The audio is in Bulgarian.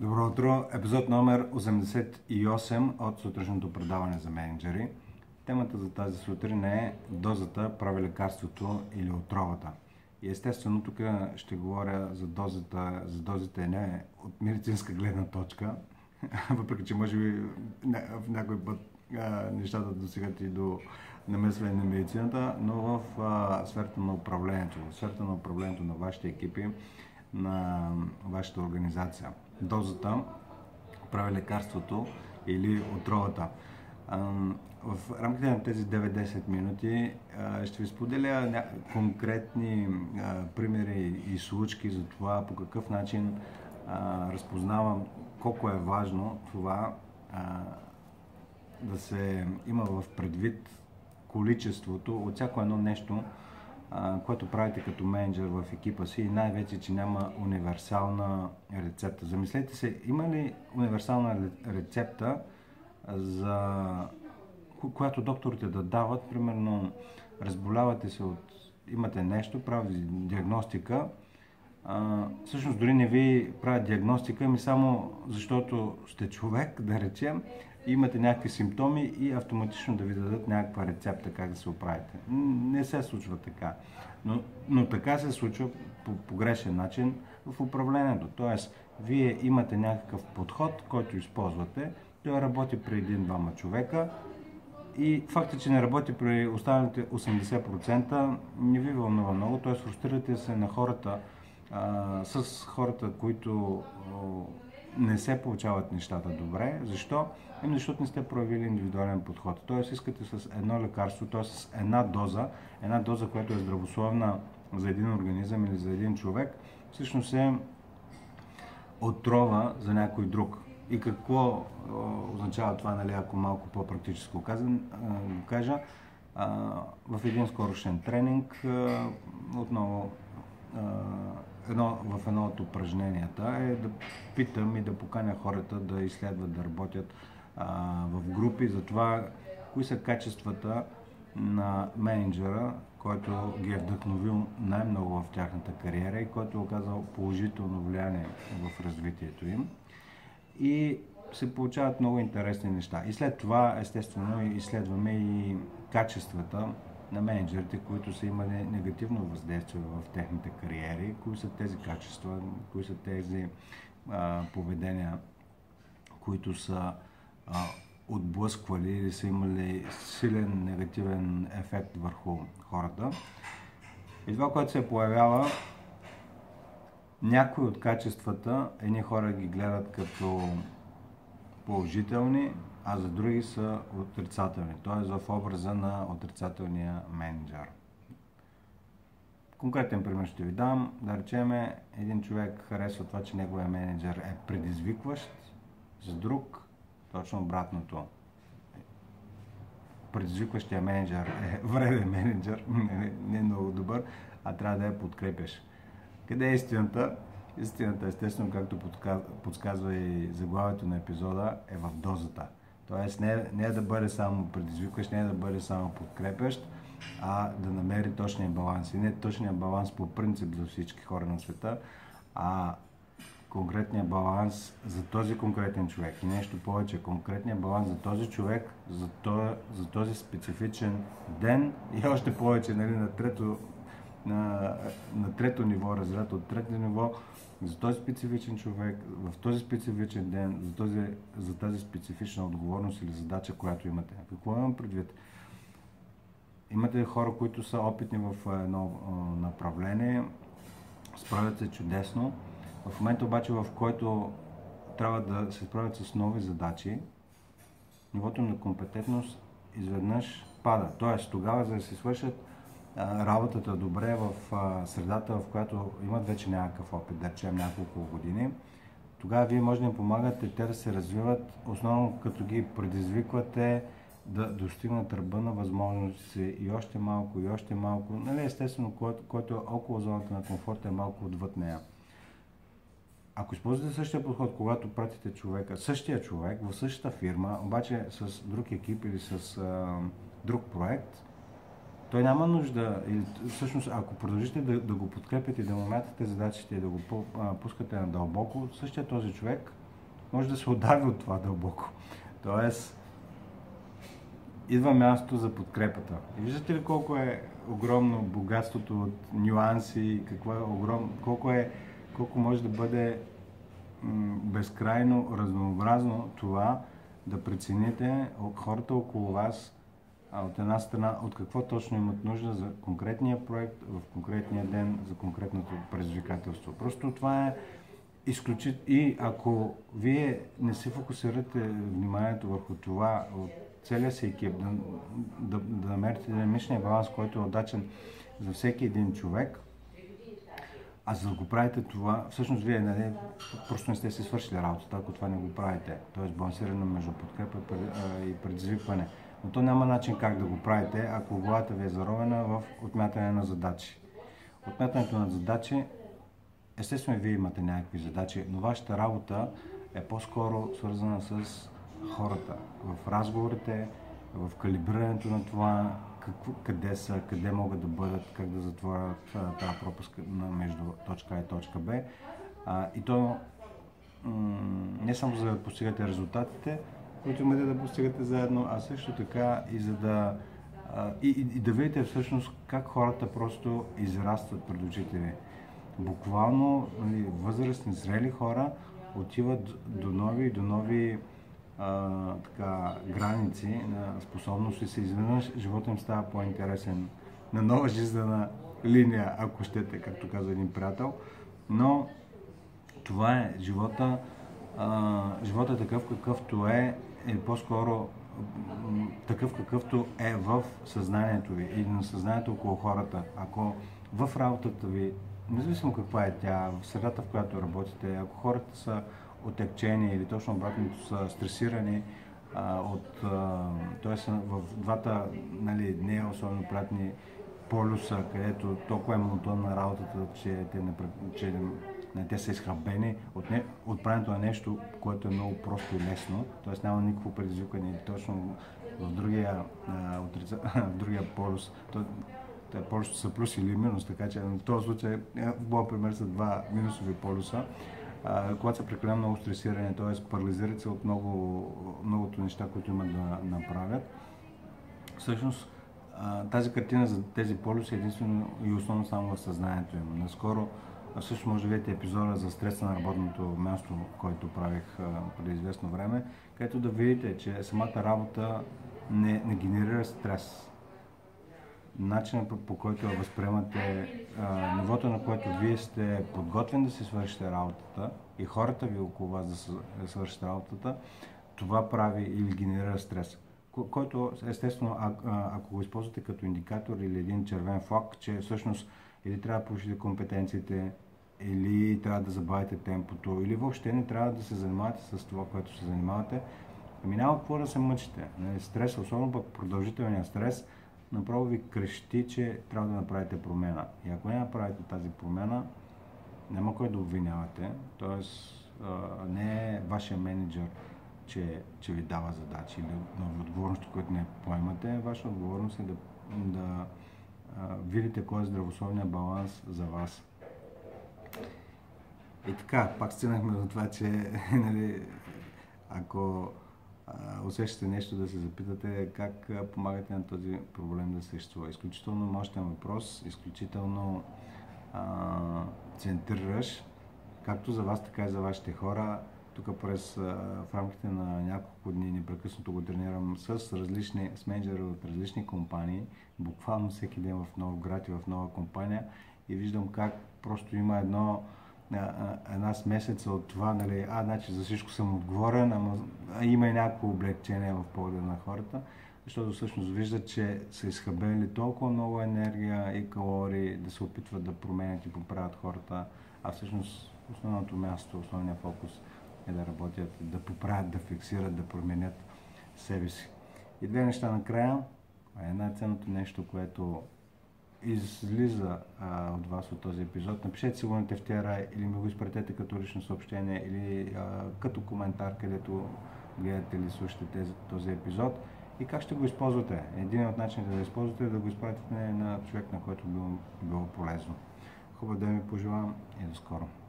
Добро утро! Епизод номер 88 от сутрешното предаване за менеджери. Темата за тази сутрин е дозата прави лекарството или отровата. И естествено тук ще говоря за дозата, за дозите не от медицинска гледна точка, въпреки че може би в някой път нещата достигат и до намесване на медицината, но в сферата на управлението, в сферата на управлението на вашите екипи, на вашата организация. Дозата прави лекарството или отровата. В рамките на тези 9-10 минути ще ви споделя конкретни примери и случки за това по какъв начин разпознавам колко е важно това да се има в предвид количеството от всяко едно нещо, което правите като менеджер в екипа си и най-вече, че няма универсална рецепта. Замислете се, има ли универсална рецепта за която докторите да дават, примерно разболявате се от имате нещо, прави диагностика, а, всъщност дори не ви правят диагностика, ми само защото сте човек, да речем, имате някакви симптоми и автоматично да ви дадат някаква рецепта как да се оправите. Не се случва така. Но, но така се случва по погрешен начин в управлението. Тоест, вие имате някакъв подход, който използвате, той работи при един-двама човека и факта, че не работи при останалите 80%, не ви вълнува много, т.е. фрустрирате се на хората, а, с хората, които не се получават нещата добре. Защо? Ами защото не сте проявили индивидуален подход. Тоест искате с едно лекарство, т.е. с една доза, една доза, която е здравословна за един организъм или за един човек, всъщност е отрова за някой друг. И какво означава това, нали, ако малко по-практическо го кажа, в един скорошен тренинг отново едно, в едно от упражненията е да питам и да поканя хората да изследват, да работят а, в групи за това, кои са качествата на менеджера, който ги е вдъхновил най-много в тяхната кариера и който е оказал положително влияние в развитието им. И се получават много интересни неща. И след това, естествено, изследваме и качествата на менеджерите, които са имали негативно въздействие в техните кариери, кои са тези качества, кои са тези а, поведения, които са а, отблъсквали или са имали силен негативен ефект върху хората. И това, което се появява, някои от качествата едни хора ги гледат като положителни, а за други са отрицателни, т.е. в образа на отрицателния менеджер. Конкретен пример ще ви дам. Да речеме, един човек харесва това, че неговия менеджер е предизвикващ, за друг точно обратното. Предизвикващия менеджер е вреден менеджер, не, не е много добър, а трябва да я подкрепяш. Къде е истината? Истината, естествено, както подсказва и заглавието на епизода, е в дозата. Тоест не, не е да бъде само предизвикващ, не е да бъде само подкрепящ, а да намери точния баланс. И не точния баланс по принцип за всички хора на света, а конкретния баланс за този конкретен човек. И нещо повече, конкретния баланс за този човек, за този, за този специфичен ден и още повече нали, на, трето, на, на трето ниво, разряд от трето ниво, за този специфичен човек, в този специфичен ден, за, този, за тази специфична отговорност или задача, която имате. Какво имам предвид? Имате хора, които са опитни в едно направление, справят се чудесно. В момента обаче, в който трябва да се справят с нови задачи, нивото на компетентност изведнъж пада. Тоест, тогава, за да се свършат работата добре в средата, в която имат вече някакъв опит, да речем няколко години, тогава вие може да им помагате те да се развиват, основно като ги предизвиквате да достигнат ръба на възможности и още малко, и още малко. Нали, естествено, който е около зоната на комфорта е малко отвъд нея. Ако използвате същия подход, когато пратите човека, същия човек в същата фирма, обаче с друг екип или с а, друг проект, той няма нужда, или, всъщност ако продължите да, да го подкрепите, да му мятате задачите и да го пускате надълбоко, същия този човек може да се удави от това дълбоко. Тоест, идва място за подкрепата. И виждате ли колко е огромно богатството от нюанси, какво е огром, колко, е, колко може да бъде безкрайно разнообразно това да прецените хората около вас а от една страна от какво точно имат нужда за конкретния проект, в конкретния ден, за конкретното предизвикателство. Просто това е изключително. И ако вие не се фокусирате вниманието върху това от целия си екип, да, да, да намерите динамичния баланс, който е удачен за всеки един човек, а за да го правите това, всъщност вие нали, просто не сте си свършили работата, ако това не го правите. Тоест балансирано между подкрепа и предизвикване. Но то няма начин как да го правите, ако главата ви е заровена в отмятане на задачи. Отмятането на задачи, естествено вие имате някакви задачи, но вашата работа е по-скоро свързана с хората. В разговорите, в калибрирането на това, какво, къде са, къде могат да бъдат, как да затворят тази пропуск между точка А и точка Б. А, и то не само за да постигате резултатите, които имате да постигате заедно, а също така и за да и, и, и да видите всъщност как хората просто израстват пред очите ви. Буквално нали, възрастни, зрели хора отиват до нови и до нови а, така, граници на способност и се изведнъж живота им става по-интересен на нова жизнена линия, ако щете, както каза един приятел. Но това е живота. А, живота е такъв какъвто е, е по-скоро такъв какъвто е в съзнанието ви и на съзнанието около хората. Ако в работата ви, независимо каква е тя, в средата, в която работите, ако хората са отекчени или точно обратното са стресирани а, от, т.е. в двата нали, не особено приятни полюса, където толкова е монотонна работата, че те, не, че те са изхабени от, не, от правенето на нещо, което е много просто и лесно, т.е. няма никакво предизвикване точно в другия, а, отрица, в другия полюс. То, полюсите са плюс или минус, така че в този случай, е, в моят пример са два минусови полюса а, когато са прекалено много стресирани, т.е. парализират се от много, многото неща, които имат да направят. Всъщност, тази картина за тези полюси е единствено и основно само в съзнанието им. Наскоро, също може да видите епизода за стреса на работното място, който правих а, преди известно време, където да видите, че самата работа не, не генерира стрес начинът по, по който я възприемате, а, нивото на което вие сте подготвен да си свършите работата и хората ви около вас да, свършите работата, това прави или генерира стрес. Ко, който естествено, а, а, ако го използвате като индикатор или един червен флаг, че всъщност или трябва да повишите компетенциите, или трябва да забавите темпото, или въобще не трябва да се занимавате с това, което се занимавате, ами няма какво да се мъчите. Нали, стрес, особено пък продължителният стрес, направо ви крещи, че трябва да направите промена. И ако не направите тази промена, няма кой да обвинявате. Тоест, не е вашия менеджер, че, че ви дава задачи или нови отговорности, които не поемате. Ваша отговорност е да, да видите кой е здравословният баланс за вас. И така, пак стигнахме до това, че нали, ако усещате нещо да се запитате как помагате на този проблем да съществува. Изключително мощен въпрос, изключително а, центрираш, както за вас, така и за вашите хора. Тук през, в рамките на няколко дни непрекъснато го тренирам с различни, с менеджери от различни компании, буквално всеки ден в нов град и в нова компания. И виждам как просто има едно една смесеца от това, нали, а, значи за всичко съм отговорен, ама има и някакво облегчение в погледа на хората, защото всъщност виждат, че са изхабели толкова много енергия и калории да се опитват да променят и поправят хората, а всъщност основното място, основният фокус е да работят, да поправят, да фиксират, да променят себе си. И две неща накрая. Една ценното нещо, което излиза а, от вас от този епизод, напишете си го на тефтера или ми го изпратете като лично съобщение или а, като коментар, където гледате или слушате тези, този епизод и как ще го използвате. Един от начините да използвате е да го изпратите на човек, на който било, било полезно. Хубав ден ви пожелавам и до скоро.